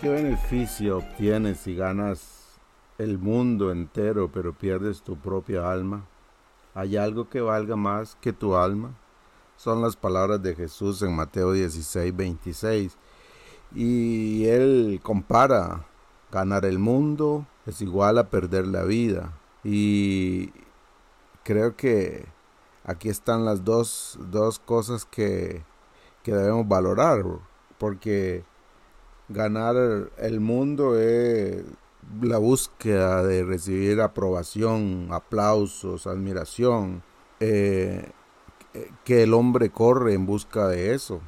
¿Qué beneficio obtienes si ganas el mundo entero pero pierdes tu propia alma? ¿Hay algo que valga más que tu alma? Son las palabras de Jesús en Mateo 16, 26. Y él compara ganar el mundo es igual a perder la vida. Y creo que aquí están las dos, dos cosas que, que debemos valorar. Porque ganar el mundo es la búsqueda de recibir aprobación, aplausos, admiración, eh, que el hombre corre en busca de eso.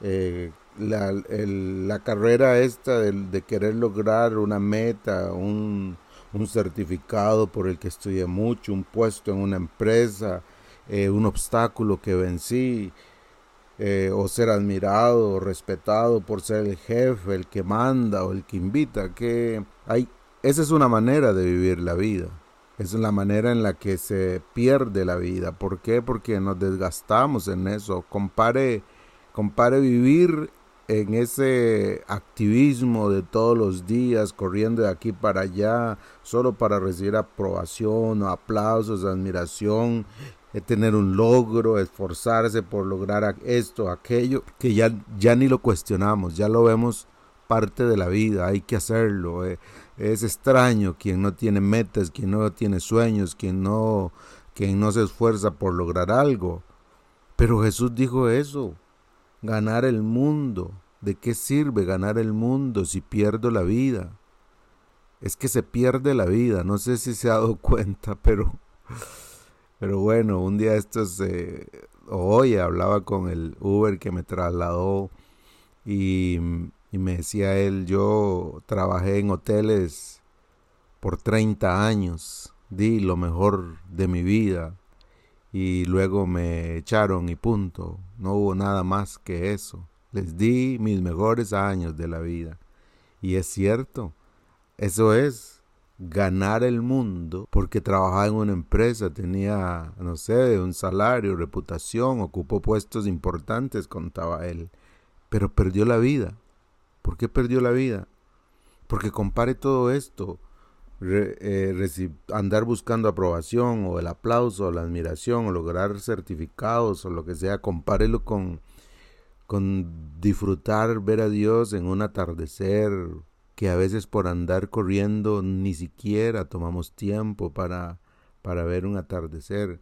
Eh, la, carrera esta de, querer lograr una meta, un, certificado por el que estudié mucho, un puesto en una empresa, eh, un obstáculo que vencí, eh, o ser admirado o respetado por ser el jefe, el que manda o el que invita, que hay, esa es una manera de vivir la vida. Es la manera en la que se pierde la vida. ¿Por qué? Porque nos desgastamos en eso. Compare, compare vivir en ese activismo de todos los días, corriendo de aquí para allá, solo para recibir aprobación, aplausos, admiración, tener un logro, esforzarse por lograr esto, aquello, que ya, ya ni lo cuestionamos, ya lo vemos parte de la vida, hay que hacerlo. Eh. Es extraño quien no tiene metas, quien no tiene sueños, quien no, quien no se esfuerza por lograr algo. Pero Jesús dijo eso, ganar el mundo. ¿De qué sirve ganar el mundo si pierdo la vida? Es que se pierde la vida, no sé si se ha dado cuenta, pero pero bueno, un día estos, eh, hoy hablaba con el Uber que me trasladó y, y me decía él, yo trabajé en hoteles por 30 años, di lo mejor de mi vida y luego me echaron y punto, no hubo nada más que eso. Les di mis mejores años de la vida. Y es cierto, eso es, ganar el mundo porque trabajaba en una empresa, tenía, no sé, un salario, reputación, ocupó puestos importantes, contaba él, pero perdió la vida. ¿Por qué perdió la vida? Porque compare todo esto, eh, andar buscando aprobación o el aplauso o la admiración o lograr certificados o lo que sea, compárelo con, con disfrutar, ver a Dios en un atardecer, que a veces por andar corriendo ni siquiera tomamos tiempo para, para ver un atardecer.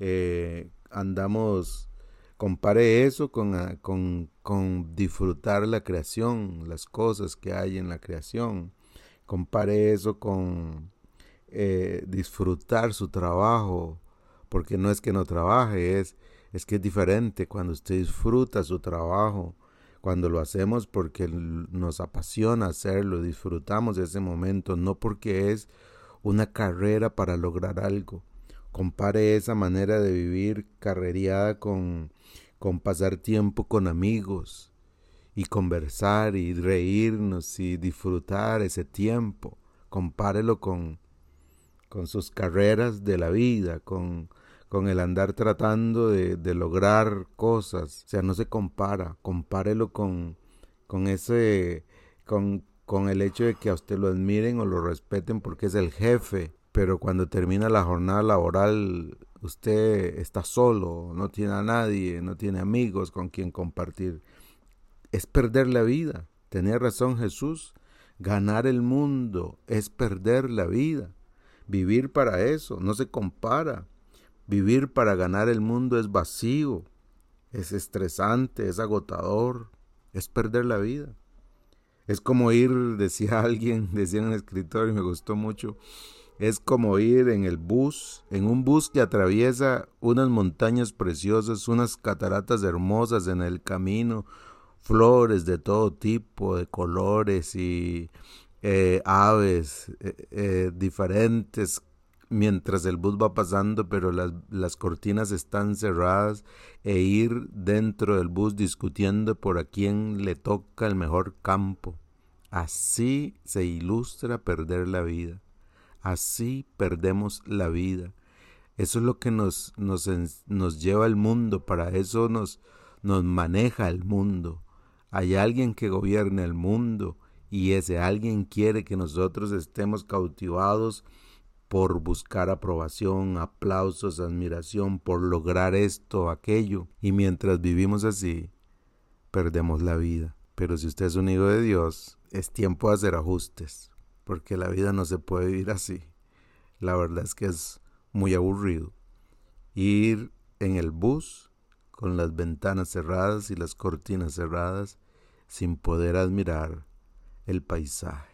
Eh, andamos, compare eso ah, con, con, disfrutar la creación, las cosas que hay en la creación. Compare eso con eh, disfrutar su trabajo, porque no es que no trabaje, es, es que es diferente cuando usted disfruta su trabajo cuando lo hacemos porque nos apasiona hacerlo, disfrutamos de ese momento, no porque es una carrera para lograr algo. Compare esa manera de vivir carrereada con, con pasar tiempo con amigos y conversar y reírnos y disfrutar ese tiempo. Compárelo con, con sus carreras de la vida, con, con el andar tratando de, lograr cosas. O sea, no se compara. Compárelo con, con ese, con, con el hecho de que a usted lo admiren o lo respeten porque es el jefe. Pero cuando termina la jornada laboral, usted está solo, no tiene a nadie, no tiene amigos con quien compartir. Es perder la vida. Tenía razón Jesús. Ganar el mundo es perder la vida. Vivir para eso no se compara. Vivir para ganar el mundo es vacío, es estresante, es agotador, es perder la vida. Es como ir, decía alguien, decía un escritor y me gustó mucho, es como ir en el bus, en un bus que atraviesa unas montañas preciosas, unas cataratas hermosas en el camino, flores de todo tipo, de colores y eh, aves eh, eh, diferentes mientras el bus va pasando, pero las, las, cortinas están cerradas, e ir dentro del bus discutiendo por a quién le toca el mejor campo. Así se ilustra perder la vida. Así perdemos la vida. Eso es lo que nos, nos, nos lleva al mundo, para eso nos, nos maneja el mundo. Hay alguien que gobierna el mundo Y ese alguien quiere que nosotros estemos cautivados por buscar aprobación, aplausos, admiración, por lograr esto aquello. Y mientras vivimos así, perdemos la vida. Pero si usted es un hijo de Dios, es tiempo de hacer ajustes, porque la vida no se puede vivir así. La verdad es que es muy aburrido. Ir en el bus con las ventanas cerradas y las cortinas cerradas sin poder admirar el paisaje.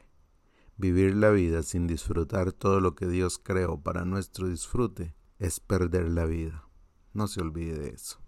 Vivir la vida sin disfrutar todo lo que Dios creó para nuestro disfrute es perder la vida. No se olvide de eso.